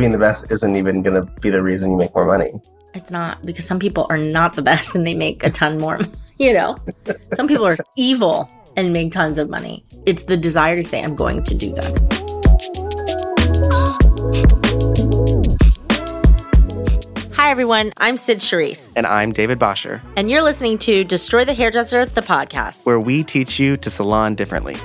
being the best isn't even going to be the reason you make more money. It's not because some people are not the best and they make a ton more. You know, some people are evil and make tons of money. It's the desire to say, I'm going to do this. Hi, everyone. I'm Sid Charisse. And I'm David Bosher. And you're listening to Destroy the Hairdresser, the podcast, where we teach you to salon differently.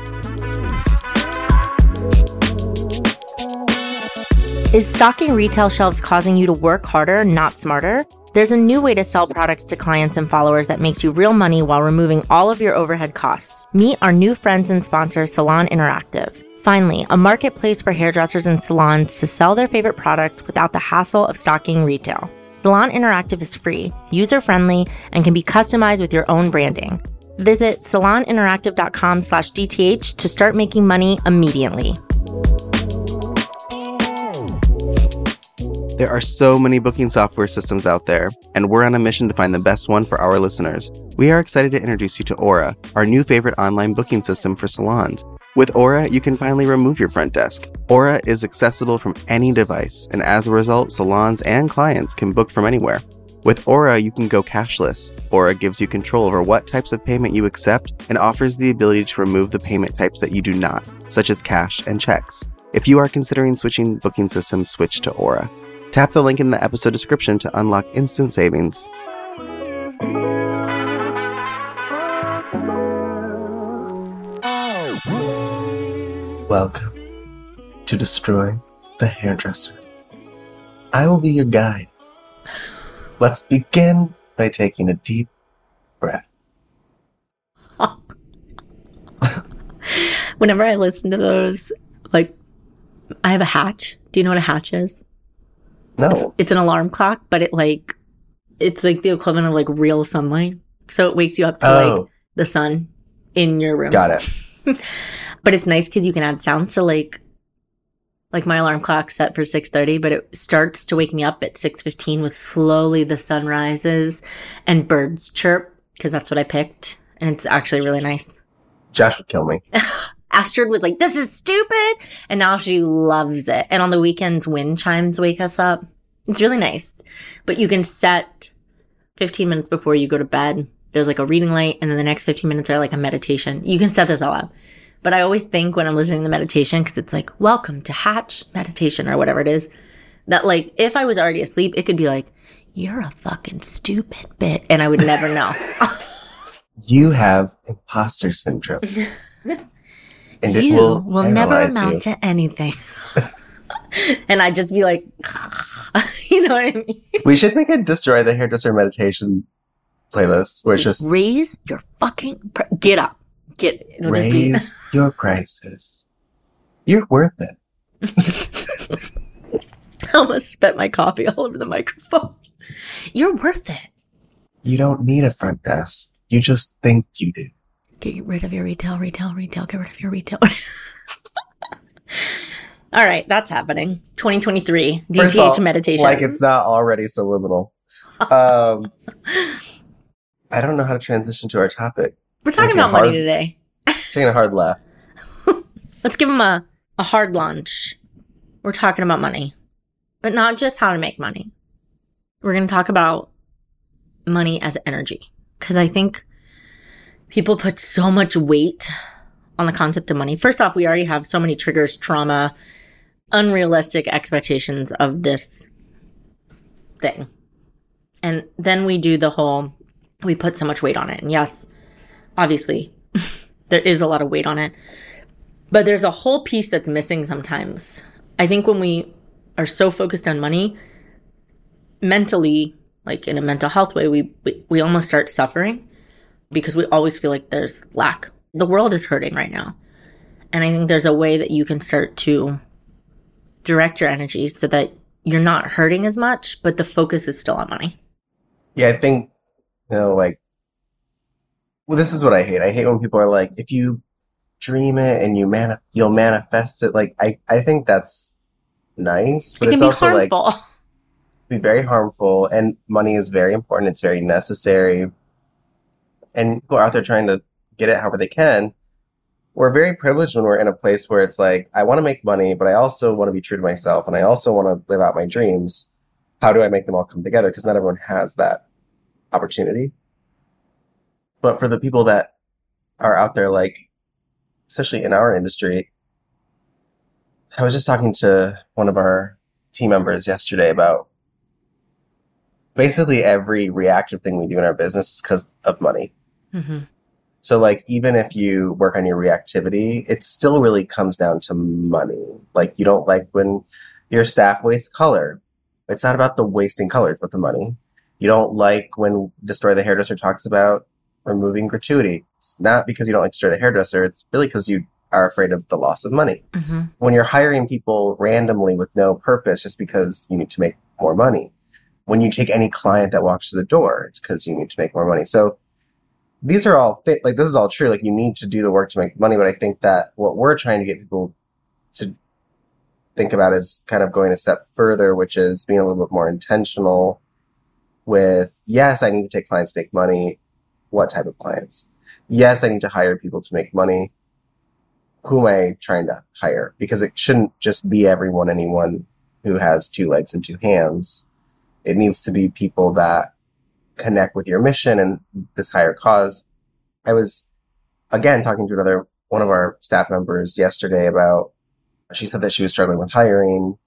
Is stocking retail shelves causing you to work harder, not smarter? There's a new way to sell products to clients and followers that makes you real money while removing all of your overhead costs. Meet our new friends and sponsor, Salon Interactive. Finally, a marketplace for hairdressers and salons to sell their favorite products without the hassle of stocking retail. Salon Interactive is free, user friendly, and can be customized with your own branding. Visit saloninteractive.com slash DTH to start making money immediately. There are so many booking software systems out there, and we're on a mission to find the best one for our listeners. We are excited to introduce you to Aura, our new favorite online booking system for salons. With Aura, you can finally remove your front desk. Aura is accessible from any device, and as a result, salons and clients can book from anywhere. With Aura, you can go cashless. Aura gives you control over what types of payment you accept and offers the ability to remove the payment types that you do not, such as cash and checks. If you are considering switching booking systems, switch to Aura. Tap the link in the episode description to unlock instant savings. Welcome to Destroy the Hairdresser. I will be your guide. Let's begin by taking a deep breath. Whenever I listen to those, like, I have a hatch. Do you know what a hatch is? No. It's, it's an alarm clock, but it like it's like the equivalent of like real sunlight. So it wakes you up to oh. like the sun in your room. Got it. but it's nice because you can add sound. So like like my alarm clock set for 6.30 but it starts to wake me up at 6.15 with slowly the sun rises and birds chirp because that's what i picked and it's actually really nice josh would kill me Astrid was like, this is stupid. And now she loves it. And on the weekends, wind chimes wake us up. It's really nice. But you can set 15 minutes before you go to bed. There's like a reading light and then the next 15 minutes are like a meditation. You can set this all up. But I always think when I'm listening to the meditation, cause it's like, welcome to Hatch meditation or whatever it is, that like, if I was already asleep, it could be like, you're a fucking stupid bit. And I would never know. you have imposter syndrome. and you it will, will never amount you. to anything. and I'd just be like, you know what I mean? We should make a destroy the hairdresser meditation playlist where it's just raise your fucking pr- get up, get it'll raise just be your prices. You're worth it. I almost spit my coffee all over the microphone. You're worth it. You don't need a front desk. You just think you do. Get rid of your retail, retail, retail. Get rid of your retail. all right, that's happening. 2023 DTH all, meditation. Like it's not already subliminal. Um, I don't know how to transition to our topic. We're talking about hard, money today. taking a hard left. Let's give them a, a hard lunch. We're talking about money, but not just how to make money. We're going to talk about money as energy because I think people put so much weight on the concept of money. First off, we already have so many triggers, trauma, unrealistic expectations of this thing. And then we do the whole, we put so much weight on it. And yes, obviously, there is a lot of weight on it. But there's a whole piece that's missing sometimes. I think when we are so focused on money, mentally, like in a mental health way, we, we, we almost start suffering because we always feel like there's lack. The world is hurting right now. And I think there's a way that you can start to direct your energy so that you're not hurting as much, but the focus is still on money. Yeah, I think, you know, like, well, this is what I hate. I hate when people are like, if you dream it and you manif- you'll manifest it. Like, I, I think that's nice, but it it's also harmful. like, be very harmful. And money is very important. It's very necessary and people are out there trying to get it however they can. we're very privileged when we're in a place where it's like, I want to make money, but I also want to be true to myself and I also want to live out my dreams. How do I make them all come together? Because not everyone has that opportunity. But for the people that are out there, like, especially in our industry, I was just talking to one of our team members yesterday about basically every reactive thing we do in our business is because of money. Mm-hmm. So like even if you work on your reactivity, it still really comes down to money. Like you don't like when your staff wastes color. It's not about the wasting color, it's about the money. You don't like when Destroy the Hairdresser talks about removing gratuity. It's not because you don't like Destroy the Hairdresser, it's really because you are afraid of the loss of money. Mm-hmm. When you're hiring people randomly with no purpose just because you need to make more money. When you take any client that walks through the door, it's because you need to make more money. So these are all th- like this is all true. Like you need to do the work to make money, but I think that what we're trying to get people to think about is kind of going a step further, which is being a little bit more intentional with yes, I need to take clients to make money. What type of clients? Yes, I need to hire people to make money. Who am I trying to hire? Because it shouldn't just be everyone, anyone who has two legs and two hands. It needs to be people that connect with your mission and this higher cause. I was again talking to another one of our staff members yesterday about she said that she was struggling with hiring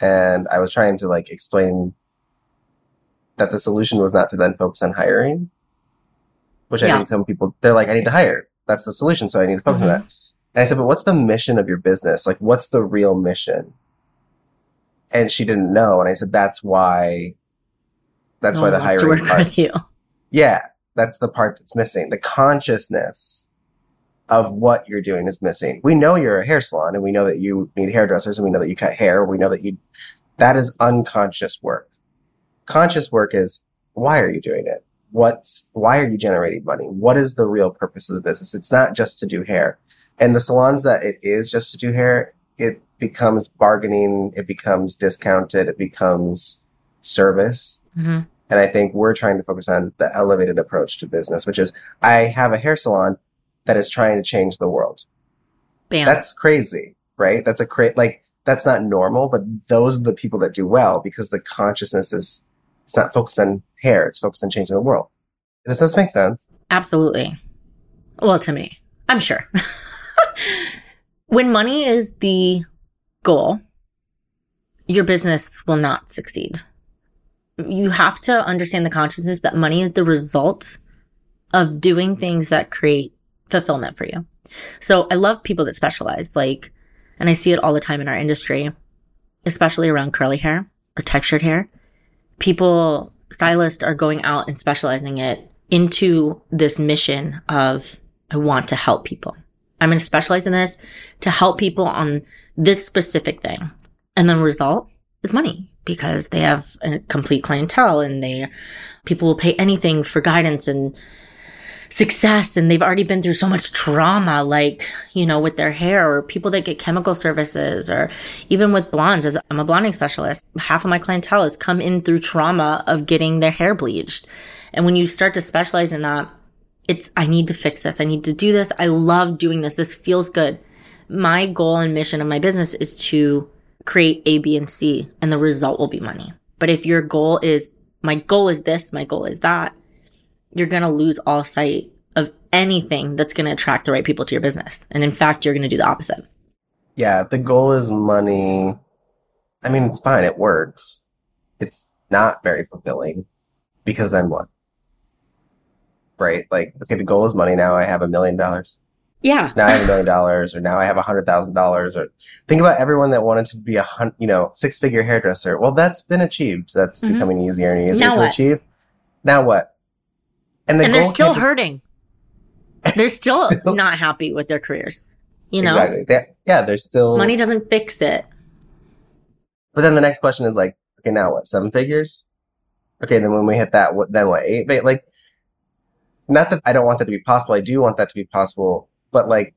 and I was trying to like explain that the solution was not to then focus on hiring, which I think some people they're like, I need to hire. That's the solution, so I need to focus on Mhm. that. And I said, but what's the mission of your business? Like, what's the real mission? And she didn't know, and I said, that's why. That's why the one wants to hiring work part with you. yeah, that's the part that's missing. The consciousness of what you're doing is missing. We know you're a hair salon and we know that you need hairdressers and we know that you cut hair. We know that you, that is unconscious work. Conscious work is why are you doing it? What's, why are you generating money? What is the real purpose of the business? It's not just to do hair. And the salons that it is just to do hair, it becomes bargaining. It becomes discounted. It becomes service. hmm And I think we're trying to focus on the elevated approach to business, which is I have a hair salon that is trying to change the world. Bam. That's crazy, right? That's a cra- like that's not normal, but those are the people that do well because the consciousness is it's not focused on hair, it's focused on changing the world. Does this make sense? Absolutely. Well, to me, I'm sure. when money is the goal, your business will not succeed. You have to understand the consciousness that money is the result of doing things that create fulfillment for you. So I love people that specialize, like, and I see it all the time in our industry, especially around curly hair or textured hair. People, stylists are going out and specializing it into this mission of, I want to help people. I'm going to specialize in this to help people on this specific thing. And the result is money because they have a complete clientele and they, people will pay anything for guidance and success. And they've already been through so much trauma like you know with their hair or people that get chemical services or even with blondes. As i'm a blonding specialist half of my clientele has come in through trauma of getting their hair bleached. And when you start to specialize in that it's i need to fix this. I need to do this. I love doing this. This feels good. My goal and mission of my business is to create a b and c and the result will be money but if your goal is my goal is this my goal is that you're going to lose all sight of anything that's going to attract the right people to your business. And in fact, you're going to do the opposite. Yeah, the goal is money. I mean, it's fine, it works. It's not very fulfilling because then what? Right? Like, okay, the goal is money. Now I have a million dollars. Yeah. now I have a million dollars, or now I have a hundred thousand dollars, or think about everyone that wanted to be a hun- you know six figure hairdresser. Well, that's been achieved. That's Mhm. becoming easier and easier Now to what? achieve. Now what? And, the and they're still just- hurting. They're still, Still- not happy with their careers. You know, exactly. They- yeah, they're still money doesn't fix it. But then the next question is like, okay, now what? Seven figures? Okay, then when we hit that, what then? What eight? But like, not that I don't want that to be possible. I do want that to be possible, but like,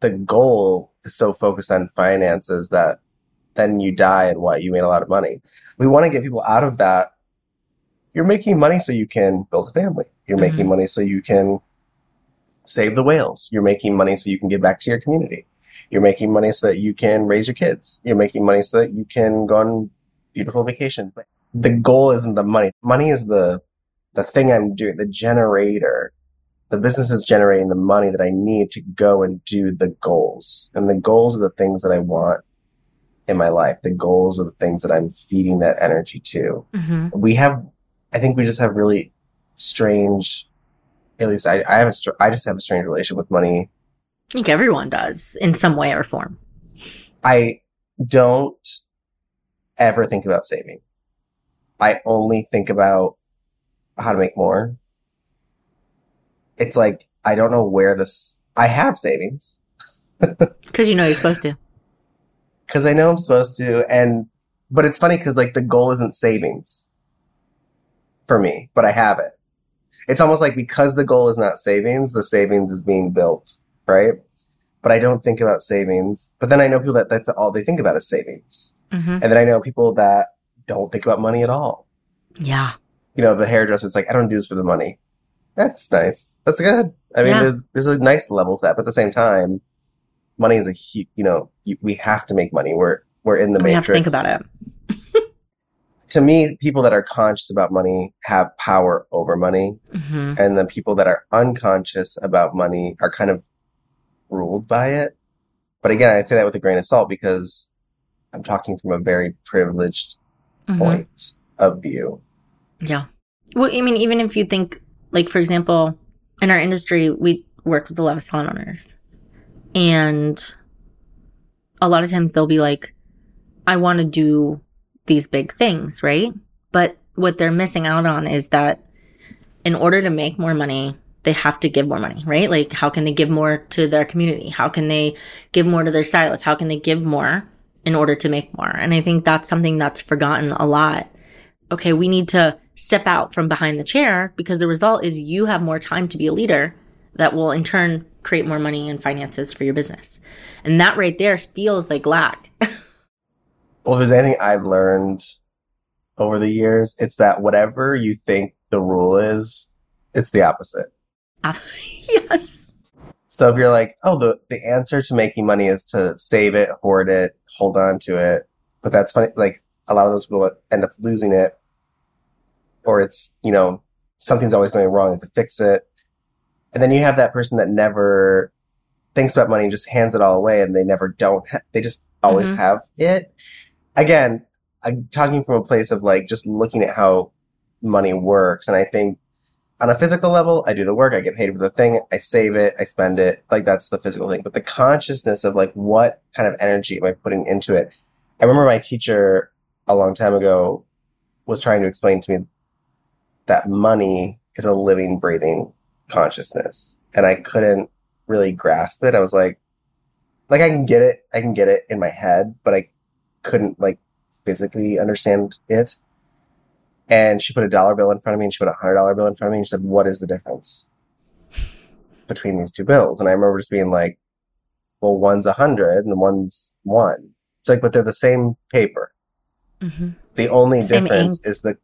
the goal is so focused on finances that then you die and what? You made a lot of money. We want to get people out of that. You're making money so you can build a family. You're making mm-hmm. money so you can save the whales. You're making money so you can give back to your community. You're making money so that you can raise your kids. You're making money so that you can go on beautiful vacations. But the goal isn't the money. Money is the the thing I'm doing, the generator. The business is generating the money that I need to go and do the goals. And the goals are the things that I want in my life. The goals are the things that I'm feeding that energy to. hmm We have, I think we just have really strange, at least I, I have a, str- I just have a strange relationship with money. I think everyone does in some way or form. I don't ever think about saving. I only think about how to make more. It's like, I don't know where this, I have savings Because you know you're supposed to. because I know I'm supposed to. And, but it's funny because like the goal isn't savings for me, but I have it. It's almost like because the goal is not savings, the savings is being built, right? But I don't think about savings. But then I know people that that's all they think about is savings. hmm And then I know people that don't think about money at all. Yeah. You know, the hairdresser. hairdresser's like, I don't do this for the money. That's nice. That's good. I mean, Yeah. there's there's a nice level to that, but at the same time, money is a hu- you know you, we have to make money. We're we're in the we have to think about it. To me, people that are conscious about money have power over money, hmm and the people that are unconscious about money are kind of ruled by it. But again, I say that with a grain of salt because I'm talking from a very privileged hmm point of view. Yeah. Well, I mean, even if you think, like, for example, in our industry, we work with a lot of salon owners. And a lot of times they'll be like, I want to do these big things, right? But what they're missing out on is that in order to make more money, they have to give more money, right? Like, how can they give more to their community? How can they give more to their stylists? How can they give more in order to make more? And I think that's something that's forgotten a lot okay, we need to step out from behind the chair because the result is you have more time to be a leader that will in turn create more money and finances for your business. And that right there feels like lack. Well, if there's anything I've learned over the years, it's that whatever you think the rule is, it's the opposite. Uh, yes. So if you're like, oh, the, the answer to making money is to save it, hoard it, hold on to it. But that's funny. Like a lot of those people end up losing it or it's, you know, something's always going wrong to fix it. And then you have that person that never thinks about money and just hands it all away and they never don't, ha- they just always Mhm. have it. Again, I'm talking from a place of like just looking at how money works. And I think on a physical level, I do the work, I get paid for the thing, I save it, I spend it. Like that's the physical thing. But the consciousness of like what kind of energy am I putting into it? I remember my teacher a long time ago was trying to explain to me that money is a living, breathing consciousness. And I couldn't really grasp it. I was like, like I can get it, I can get it in my head, but I couldn't like physically understand it. And she put a dollar bill in front of me and she put a hundred dollar bill in front of me and she said, What is the difference between these two bills? And I remember just being like, Well, one's a hundred and one's one. It's like, but they're the same paper. Hmm The only Same difference is the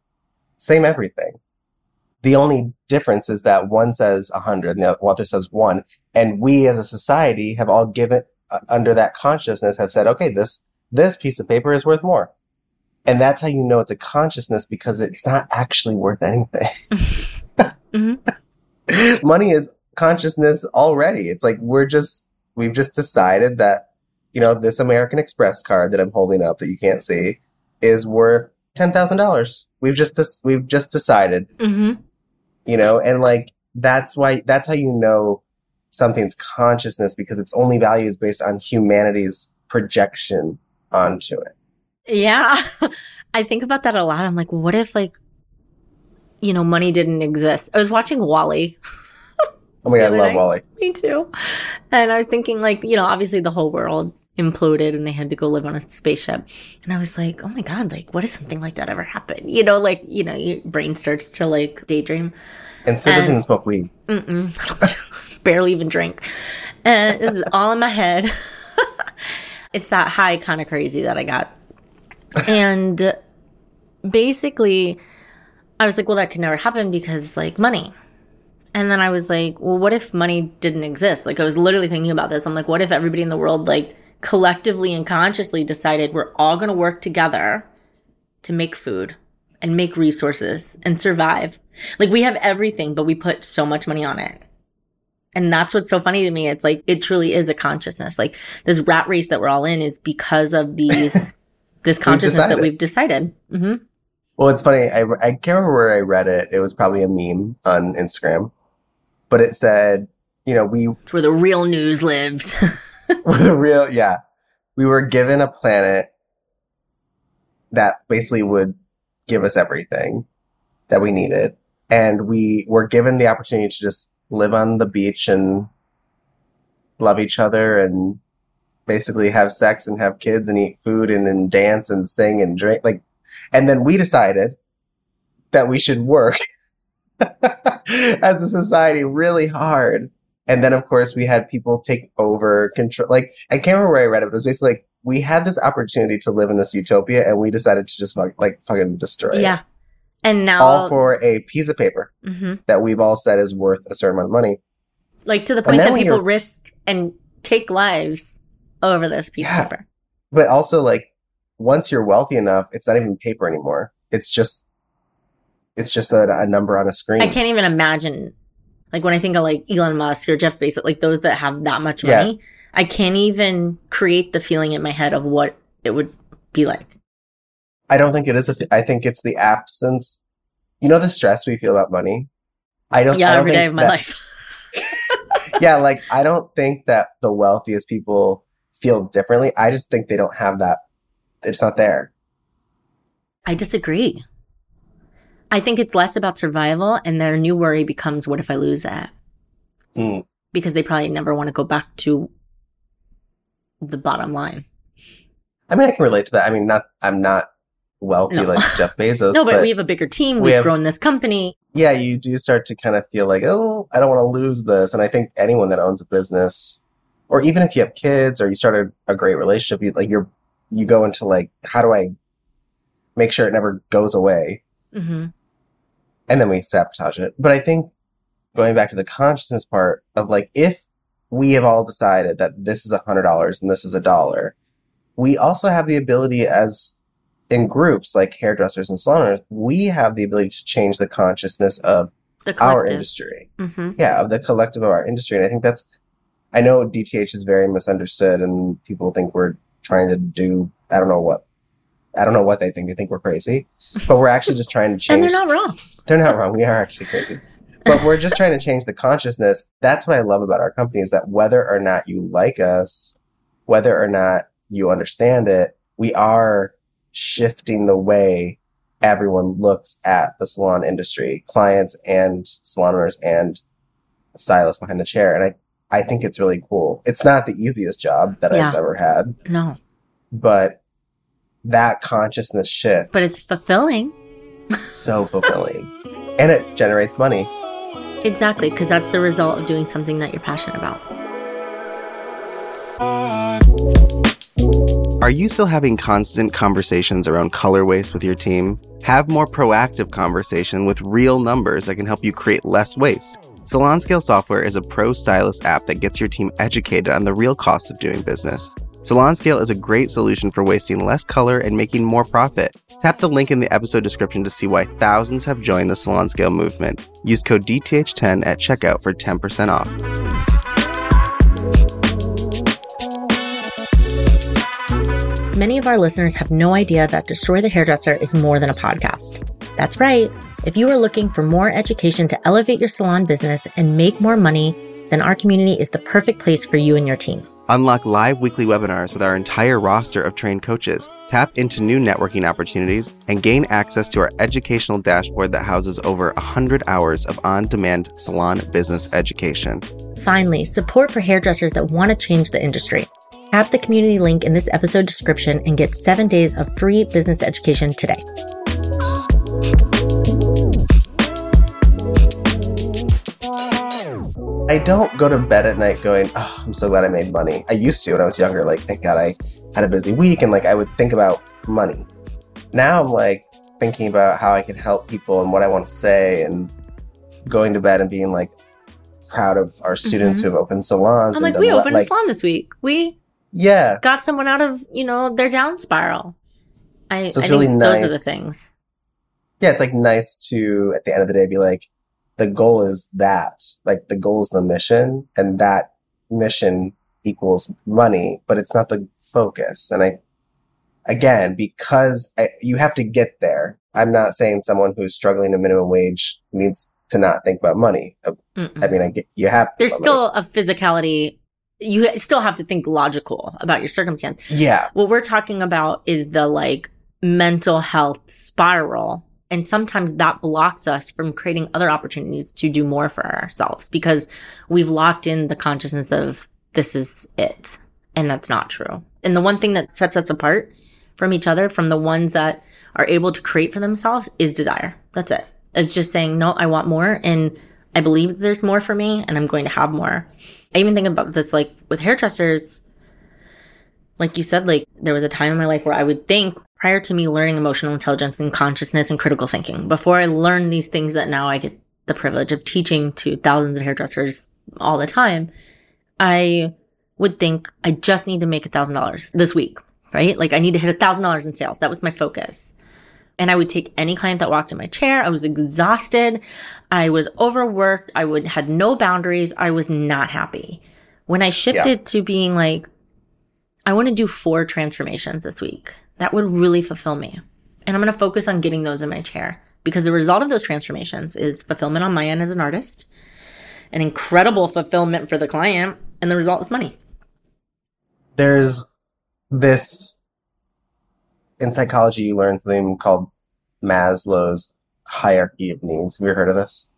same everything. The only difference is that one says a hundred and the other says one. And we as a society have all given uh, under that consciousness have said, okay, this, this piece of paper is worth more. And that's how you know it's a consciousness because it's not actually worth anything. hmm Money is consciousness already. It's like we're just, we've just decided that, you know, this American Express card that I'm holding up that you can't see is worth $10,000. We've just, des- we've just decided, hmm you know, and like that's why, that's how you know something's consciousness because its only value is based on humanity's projection onto it. Yeah. I think about that a lot. I'm like, what if like, you know, money didn't exist? I was watching WALL-E. Oh my God, I love night. WALL-E. Me too. And I was thinking, like, you know, obviously the whole world imploded and they had to go live on a spaceship. And I was like, oh my God, like, what if something like that ever happened? You know, like, you know, your brain starts to like daydream. And Sid doesn't even smoke weed. Mm-mm. Barely even drink. And this is all in my head. it's that high kind of crazy that I got. And basically, I was like, well, that could never happen because, like, money. And then I was like, well, what if money didn't exist? Like I was literally thinking about this. I'm like, what if everybody in the world like collectively and consciously decided we're all going to work together to make food and make resources and survive. Like we have everything, but we put so much money on it. And that's what's so funny to me. It's like, it truly is a consciousness. Like this rat race that we're all in is because of these, this consciousness that we've decided. Mm-hmm. Well, it's funny. I, I can't remember where I read it. It was probably a meme on Instagram, but it said, you know, we. It's where the real news lives. the real, yeah. We were given a planet that basically would give us everything that we needed. And we were given the opportunity to just live on the beach and love each other and basically have sex and have kids and eat food and, and dance and sing and drink. Like, and then we decided that we should work as a society really hard. And then, of course, we had people take over control. Like, I can't remember where I read it, but it was basically like we had this opportunity to live in this utopia and we decided to just like fucking destroy it. Yeah. And now all for a piece of paper mm-hmm. that we've all said is worth a certain amount of money. Like to the point that people risk and take lives over this piece yeah. of paper. But also like once you're wealthy enough, it's not even paper anymore. It's just it's just a, a number on a screen. I can't even imagine like when I think of like Elon Musk or Jeff Bezos, like those that have that much money. Yeah I can't even create the feeling in my head of what it would be like. I don't think it is. A, I think it's the absence. You know the stress we feel about money. I don't. Yeah, I don't every day of my that, life. yeah, like I don't think that the wealthiest people feel differently. I just think they don't have that. It's not there. I disagree. I think it's less about survival, and their new worry becomes, "What if I lose that?" Mm. Because they probably never want to go back to the bottom line. I mean, I can relate to that. I mean, not I'm not wealthy no. like Jeff Bezos. no, but, but, we have a bigger team. We've we have, grown this company. Yeah, you do start to kind of feel like, oh, I don't want to lose this. And I think anyone that owns a business, or even if you have kids or you start a, a great relationship, you like you're you go into like, how do I make sure it never goes away? Mm-hmm. And then we sabotage it. But I think going back to the consciousness part of like, if we have all decided that this is a hundred dollars and this is a dollar. We also have the ability as in groups like hairdressers and saloners, we have the ability to change the consciousness of the our industry. Mm-hmm. Yeah, of the collective of our industry. And I think that's, I know DTH is very misunderstood and people think we're trying to do, I don't know what, I don't know what they think. They think we're crazy, but we're actually just trying to change. and they're not wrong. They're not wrong. We are actually crazy but we're just trying to change the consciousness. That's what I love about our company is that whether or not you like us, whether or not you understand it, we are shifting the way everyone looks at the salon industry, clients and salon owners and stylists behind the chair. And I, I think it's really cool. It's not the easiest job that yeah. I've ever had. No. But that consciousness shift. But it's fulfilling. so fulfilling. and it generates money. Exactly, because that's the result of doing something that you're passionate about. Are you still having constant conversations around color waste with your team? Have more proactive conversation with real numbers that can help you create less waste. Salon Scale Software is a pro stylist app that gets your team educated on the real costs of doing business. Salon Scale is a great solution for wasting less color and making more profit. Tap the link in the episode description to see why thousands have joined the Salon Scale movement. Use code DTH10 at checkout for 10% off. Many of our listeners have no idea that Destroy the Hairdresser is more than a podcast. That's right. If you are looking for more education to elevate your salon business and make more money, then our community is the perfect place for you and your team. Unlock live weekly webinars with our entire roster of trained coaches, tap into new networking opportunities, and gain access to our educational dashboard that houses over 100 hours of on demand salon business education. Finally, support for hairdressers that want to change the industry. Tap the community link in this episode description and get seven days of free business education today. I don't go to bed at night going, oh, I'm so glad I made money. I used to when I was younger, like, thank God I had a busy week and like I would think about money. Now I'm like thinking about how I can help people and what I want to say and going to bed and being like, proud of our students Mhm. who have opened salons. I'm like, we opened a salon this week. We Yeah. got someone out of, you know, their down spiral. I, So I it's think really those are the things. Yeah, it's like nice to at the end of the day be like, the goal is that. Like the goal is the mission, and that mission equals money, but it's not the focus. And I, again, because I, you have to get there. I'm not saying someone who's struggling to minimum wage needs to not think about money. Mm-mm. I mean, I get you have. To There's still a physicality. You still have to think logical about your circumstance. yeah, What we're talking about is the like mental health spiral. And sometimes that blocks us from creating other opportunities to do more for ourselves because we've locked in the consciousness of this is it. And that's not true. And the one thing that sets us apart from each other, from the ones that are able to create for themselves, is desire. That's it. It's just saying, no, I want more. And I believe there's more for me and I'm going to have more. I even think about this like with hairdressers like you said, like there was a time in my life where I would think prior to me learning emotional intelligence and consciousness and critical thinking, before I learned these things that now I get the privilege of teaching to thousands of hairdressers all the time, I would think I just need to make a thousand dollars this week, right? Like I need to hit a thousand dollars in sales. That was my focus. And I would take any client that walked in my chair. I was exhausted. I was overworked. I would had no boundaries. I was not happy. When I shifted to being like, I want to do four transformations this week. That would really fulfill me. And I'm going to focus on getting those in my chair because the result of those transformations is fulfillment on my end as an artist, an incredible fulfillment for the client, and the result is money. there's this in psychology. You learn something called Maslow's hierarchy of needs. Have you heard of this?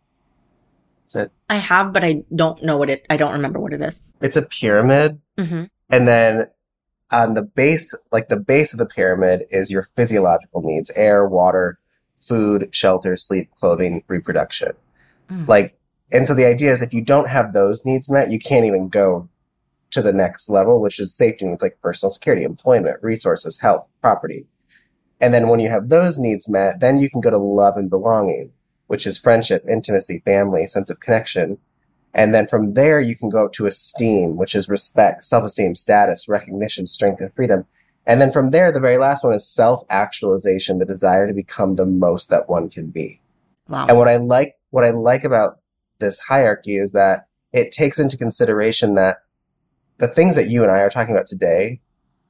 I have, but I don't know what it, I don't remember what it is. it's a pyramid, Mm-hmm. and then on the base, like the base of the pyramid, is your physiological needs: air, water, food, shelter, sleep, clothing, reproduction. Mm. Like, and so the idea is if you don't have those needs met, you can't even go to the next level, which is safety needs like personal security, employment, resources, health, property. And then when you have those needs met, then you can go to love and belonging, which is friendship, intimacy, family, sense of connection. And then from there, you can go up to esteem, which is respect, self esteem, status, recognition, strength, and freedom. And then from there, the very last one is self actualization, the desire to become the most that one can be. Wow. And what I like, what I like about this hierarchy is that it takes into consideration that the things that you and I are talking about today,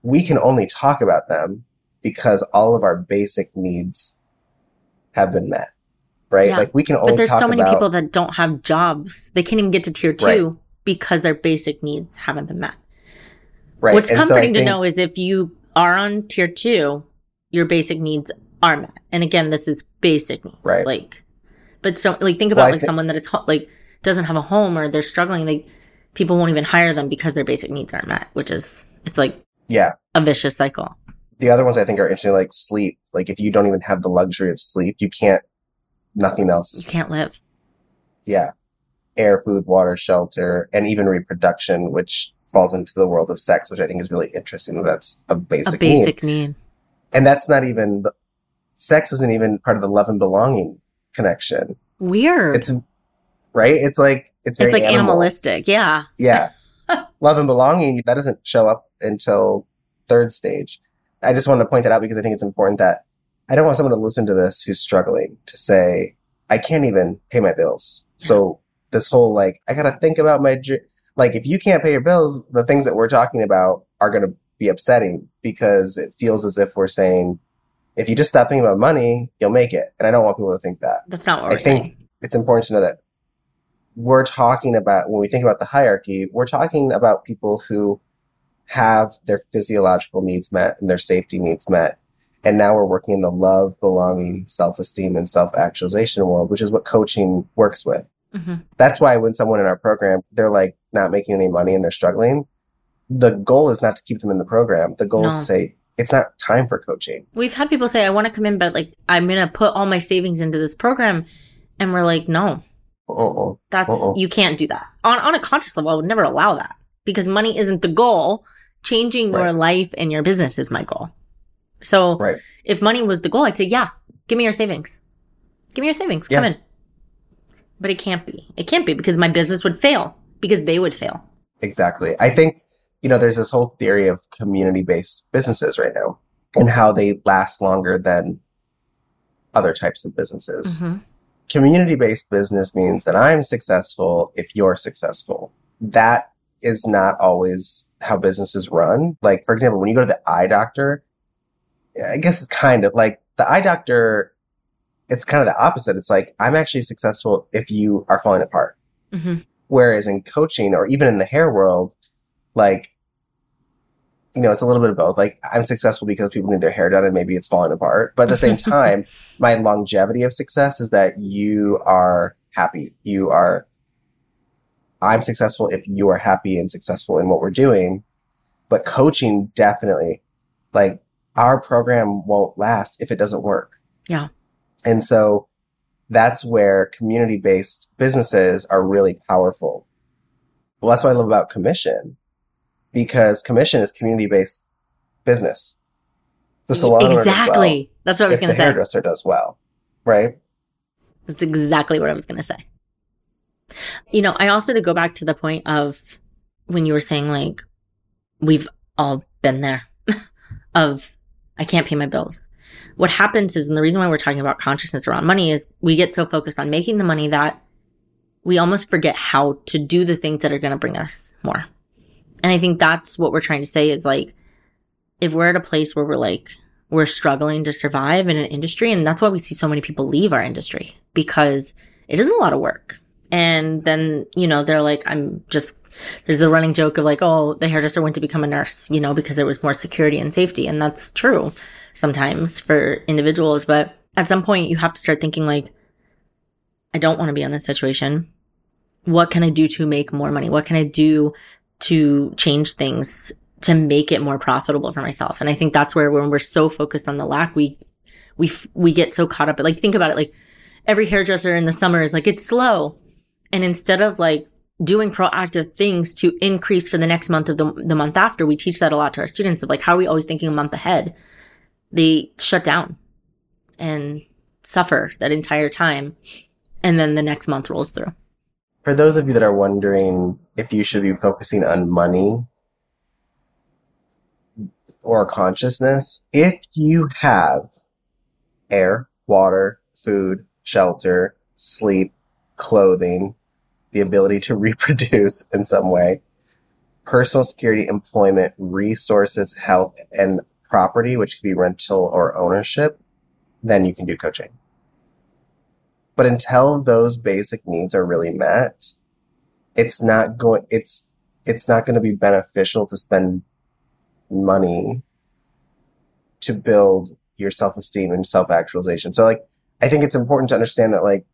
we can only talk about them because all of our basic needs have been met, right? Yeah. Like we can only but there's so many about, people that don't have jobs. They can't even get to tier two because their basic needs haven't been met. right? What's And so comforting to think- know is if you are on tier two, your basic needs are met. And again, this is basic needs. Right. Like, but so like think about I like thi- someone that ho- like doesn't have a home or they're struggling. Like people won't even hire them because their basic needs aren't met, which is it's like yeah. a vicious cycle. The other ones I think are interesting, like sleep. Like if you don't even have the luxury of sleep, you can't, nothing else. You can't live. yeah, air, food, water, shelter, and even reproduction, which falls into the world of sex, which I think is really interesting. That's a basic, a basic need. need. And that's not even, the, sex isn't even part of the love and belonging connection. Weird. It's, right? It's like, it's very it's like animal. animalistic. Yeah. Yeah. love and belonging, that doesn't show up until third stage. I just wanted to point that out because I think it's important that I don't want someone to listen to this who's struggling to say, I can't even pay my bills. So this whole like, I gotta think about my, dr-. like, if you can't pay your bills, the things that we're talking about are gonna be upsetting because it feels as if we're saying, if you just stop thinking about money, you'll make it. And I don't want people to think that That's not what I we're think- saying. it's important to know that we're talking about when we think about the hierarchy, we're talking about people who have their physiological needs met and their safety needs met. And now we're working in the love, belonging, self esteem, and self actualization world, which is what coaching works with. hmm That's why when someone in our program, they're like not making any money and they're struggling, the goal is not to keep them in the program. The goal is to say, it's not time for coaching. We've had people say, I want to come in, but like, I'm going to put all my savings into this program. And we're like, no, Uh-uh. that's, Uh-uh. you can't do that. On, on a conscious level, I would never allow that because money isn't the goal. Changing your life and your business is my goal. So Right. if money was the goal, I'd say, yeah, give me your savings. Give me your savings. Come in. But it can't be. It can't be because my business would fail because they would fail. Exactly. I think, you know, there's this whole theory of community based businesses right now and how they last longer than other types of businesses. Mhm. Community based business means that I'm successful if you're successful. That is not always how businesses run. Like, for example, when you go to the eye doctor, I guess it's kind of like the eye doctor, it's kind of the opposite. It's like, I'm actually successful if you are falling apart. Mhm. Whereas in coaching or even in the hair world, like, you know, it's a little bit of both. Like, I'm successful because people need their hair done and maybe it's falling apart. But at the same time, my longevity of success is that you are happy. You are, I'm successful if you are happy and successful in what we're doing. But coaching definitely, like, our program won't last if it doesn't work. Yeah. And so that's where community based businesses are really powerful. Well, that's what I love about commission because commission is community based business. The salon does well exactly. That's what I was going to say. hairdresser does well, right? That's exactly what I was going to say. You know, I also to go back to the point of when you were saying like we've all been there of I can't pay my bills. What happens is, and the reason why we're talking about consciousness around money is we get so focused on making the money that we almost forget how to do the things that are going to bring us more. And I think that's what we're trying to say is like, if we're at a place where we're like, we're struggling to survive in an industry, and that's why we see so many people leave our industry because it is a lot of work. And then, you know, they're like, I'm just, there's the running joke of like, oh, the hairdresser went to become a nurse, you know, because there was more security and safety. And that's true sometimes for individuals. But at some point, you have to start thinking like, I don't want to be in this situation. What can I do to make more money? What can I do to change things to make it more profitable for myself? And I think that's where when we're so focused on the lack, we, we, we get so caught up. Like, think about it. Like every hairdresser in the summer is like, it's slow. And instead of like doing proactive things to increase for the next month of the, the month after, we teach that a lot to our students of like, how are we always thinking a month ahead? They shut down and suffer that entire time. And then the next month rolls through. For those of you that are wondering if you should be focusing on money or consciousness, if you have air, water, food, shelter, sleep, clothing, the ability to reproduce in some way, personal security, employment, resources, health, and property, which could be rental or ownership, then you can do coaching. But until those basic needs are really met, it's not going, it's, it's not going to be beneficial to spend money to build your self-esteem and self-actualization. So like, I think it's important to understand that like,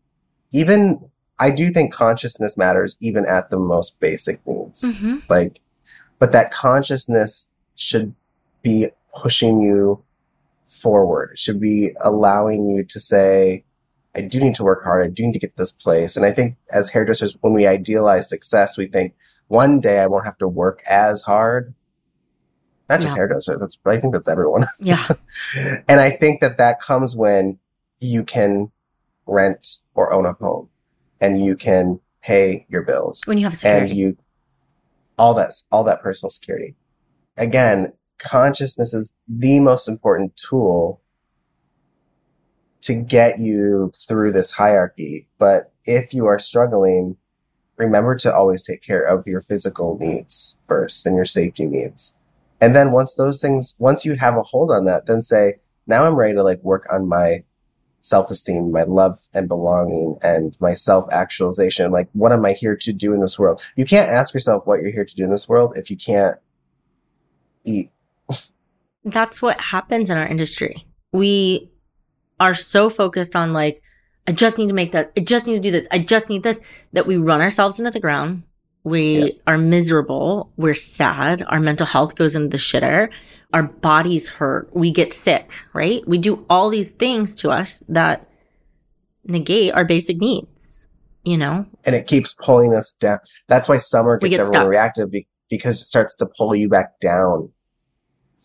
even I do think consciousness matters even at the most basic needs. Mm-hmm. Like, but that consciousness should be pushing you forward. It should be allowing you to say, I do need to work hard. I do need to get to this place. And I think as hairdressers, when we idealize success, we think one day I won't have to work as hard. Not just Yeah. hairdressers. That's, I think that's everyone. Yeah. and I think that that comes when you can rent or own a home and you can pay your bills. When you have security. And you all that all that personal security. Again consciousness is the most important tool to get you through this hierarchy. But if you are struggling remember to always take care of your physical needs first and your safety needs. And then once those things once you have a hold on that then say now i'm ready to like work on my self-esteem, my love and belonging and my self-actualization. Like, what am I here to do in this world? You can't ask yourself what you're here to do in this world if you can't eat. that's what happens in our industry. We are so focused on like, I just need to make that. I just need to do this. I just need this that we run ourselves into the ground. We Yeah. are miserable. We're sad. Our mental health goes into the shitter. Our bodies hurt. We get sick, right? We do all these things to us that negate our basic needs, you know? And it keeps pulling us down. That's why summer gets get everyone stuck. reactive because it starts to pull you back down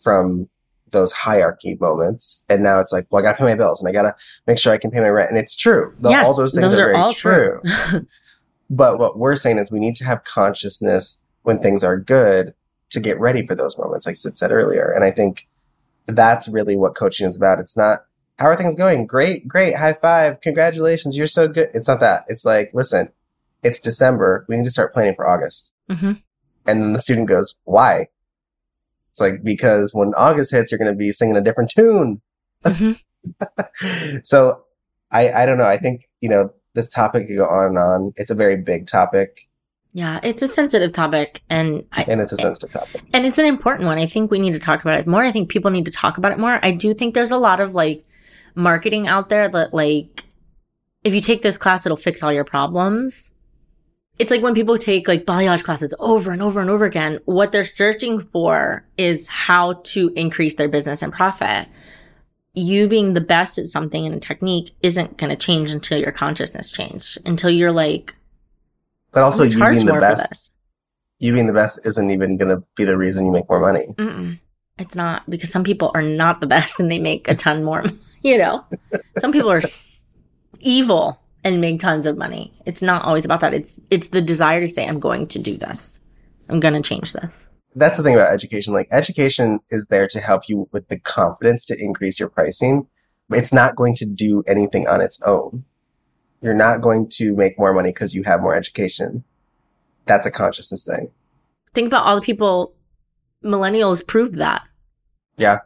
from those hierarchy moments. And now it's like, well, I got to pay my bills and I got to make sure I can pay my rent. And it's true. The, yes, all those things those are, are very all true. true. but what we're saying is we need to have consciousness when things are good to get ready for those moments, like Sid said earlier. And I think that's really what coaching is about. It's not, how are things going? Great, great. High five. Congratulations. You're so good. It's not that. It's like, listen, it's December. We need to start planning for August. hmm And then the student goes, why? It's like, because when August hits, you're going to be singing a different tune. hmm so I, I don't know. I think, you know, this topic could go on and on. It's a very big topic Yeah, it's a sensitive topic, and I, and it's a sensitive topic. and it's an important one. I think we need to talk about it more. I think people need to talk about it more. I do think there's a lot of like marketing out there that like if you take this class, it'll fix all your problems. It's like when people take like balayage classes over and over and over again, what they're searching for is how to increase their business and profit. You being the best at something in a technique isn't going to change until your consciousness change, until you're like, But also, you being the best, you being the best isn't even going to be the reason you make more money. Mm-mm. It's not because some people are not the best and they make a ton more. You know, some people are s- evil and make tons of money. It's not always about that. It's it's the desire to say, "I'm going to do this. I'm going to change this." That's the thing about education. Like, education is there to help you with the confidence to increase your pricing. It's not going to do anything on its own. You're not going to make more money because you have more education. That's a consciousness thing. Think about all the people. Millennials proved that. Yeah.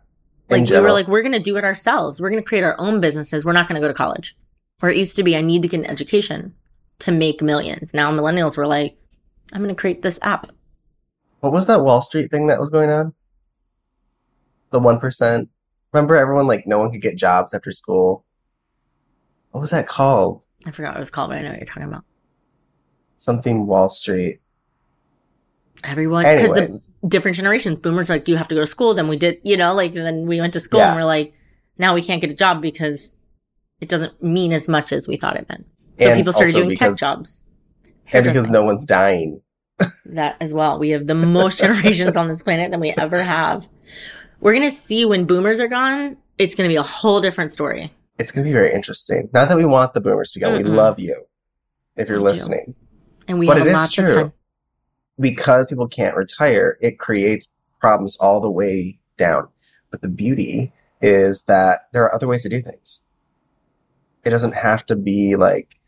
Like we were like, we're going to do it ourselves. We're going to create our own businesses. We're not going to go to college. Or it used to be, I need to get an education to make millions. Now millennials were like, I'm going to create this app. What was that Wall Street thing that was going on? The 1%. Remember everyone, like, no one could get jobs after school? What was that called? I forgot what it was called, but I know what you're talking about. Something Wall Street. Everyone, because the different generations, boomers like, you have to go to school. Then we did, you know, like then we went to school Yeah. and we're like, now we can't get a job because it doesn't mean as much as we thought it meant. So and people started doing because, tech jobs. And because no one's dying. That as well. We have the most generations on this planet than we ever have. We're gonna see when boomers are gone. It's gonna be a whole different story. It's going to be very interesting. Not that we want the boomers to go. We Mm-mm. love you if you're We do. listening. And we But have it is true. time. Because people can't retire, it creates problems all the way down. But the beauty is that there are other ways to do things. It doesn't have to be like,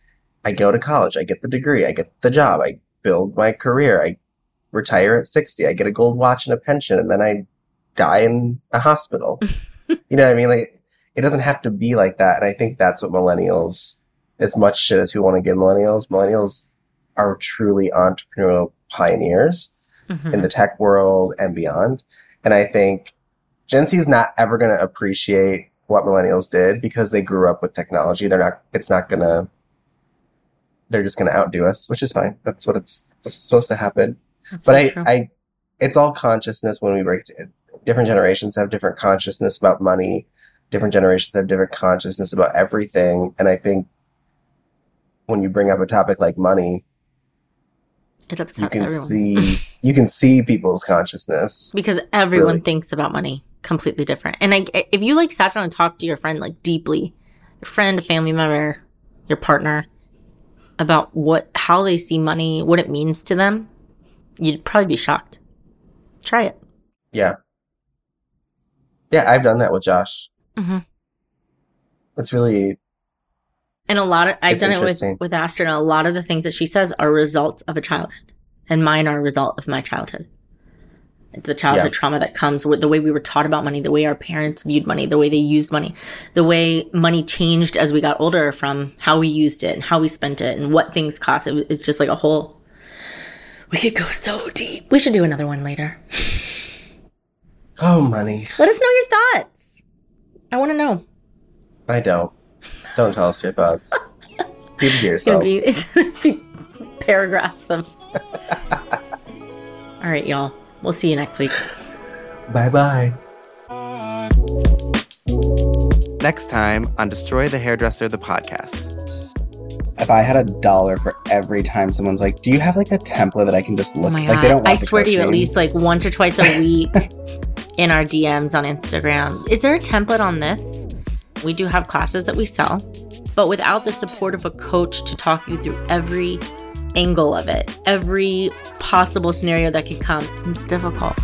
I go to college, I get the degree, I get the job, I build my career, I retire at 60, I get a gold watch and a pension, and then I die in a hospital. you know what I mean? Like, it doesn't have to be like that. And I think that's what millennials, as much shit as we want to give millennials, millennials are truly entrepreneurial pioneers Mhm. in the tech world and beyond. And I think Gen Z is not ever going to appreciate what millennials did because they grew up with technology. They're not, it's not going to, they're just going to outdo us, which is fine. That's what it's supposed to happen. That's but so I, true. I, it's all consciousness when we break it. Different generations have different consciousness about money. Different generations have different consciousness about everything. And I think when you bring up a topic like money, it upsets you can everyone see, you can see people's consciousness. because everyone Really. thinks about money completely different. And I, if you like sat down and talked to your friend like deeply, your friend, a family member, your partner, about what how they see money, what it means to them, you'd probably be shocked. Try it. Yeah. Yeah, I've done that with Josh. Mhm. It's really And a lot of I've done it with with Astrid. And a lot of the things that she says are results of a childhood, and mine are a result of my childhood. The childhood Yeah. trauma that comes with the way we were taught about money, the way our parents viewed money, the way they used money, the way money changed as we got older from how we used it and how we spent it and what things cost. It, it's just like a whole. We could go so deep. We should do another one later. oh money. Let us know your thoughts. I want to know. I don't. Don't tell us your thoughts. Keep it to It's gonna yourself. be, it's gonna be paragraphs of. All right, y'all. We'll see you next week. Bye bye. Next time on Destroy the Hairdresser, the podcast. If I had a dollar for every time someone's like, "Do you have like a template that I can just look?" Oh like they don't. I swear to you, at least like once or twice a week in our DMs on Instagram. Is there a template on this? We do have classes that we sell, but without the support of a coach to talk you through every angle of it, every possible scenario that could come. It's difficult.